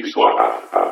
começou a,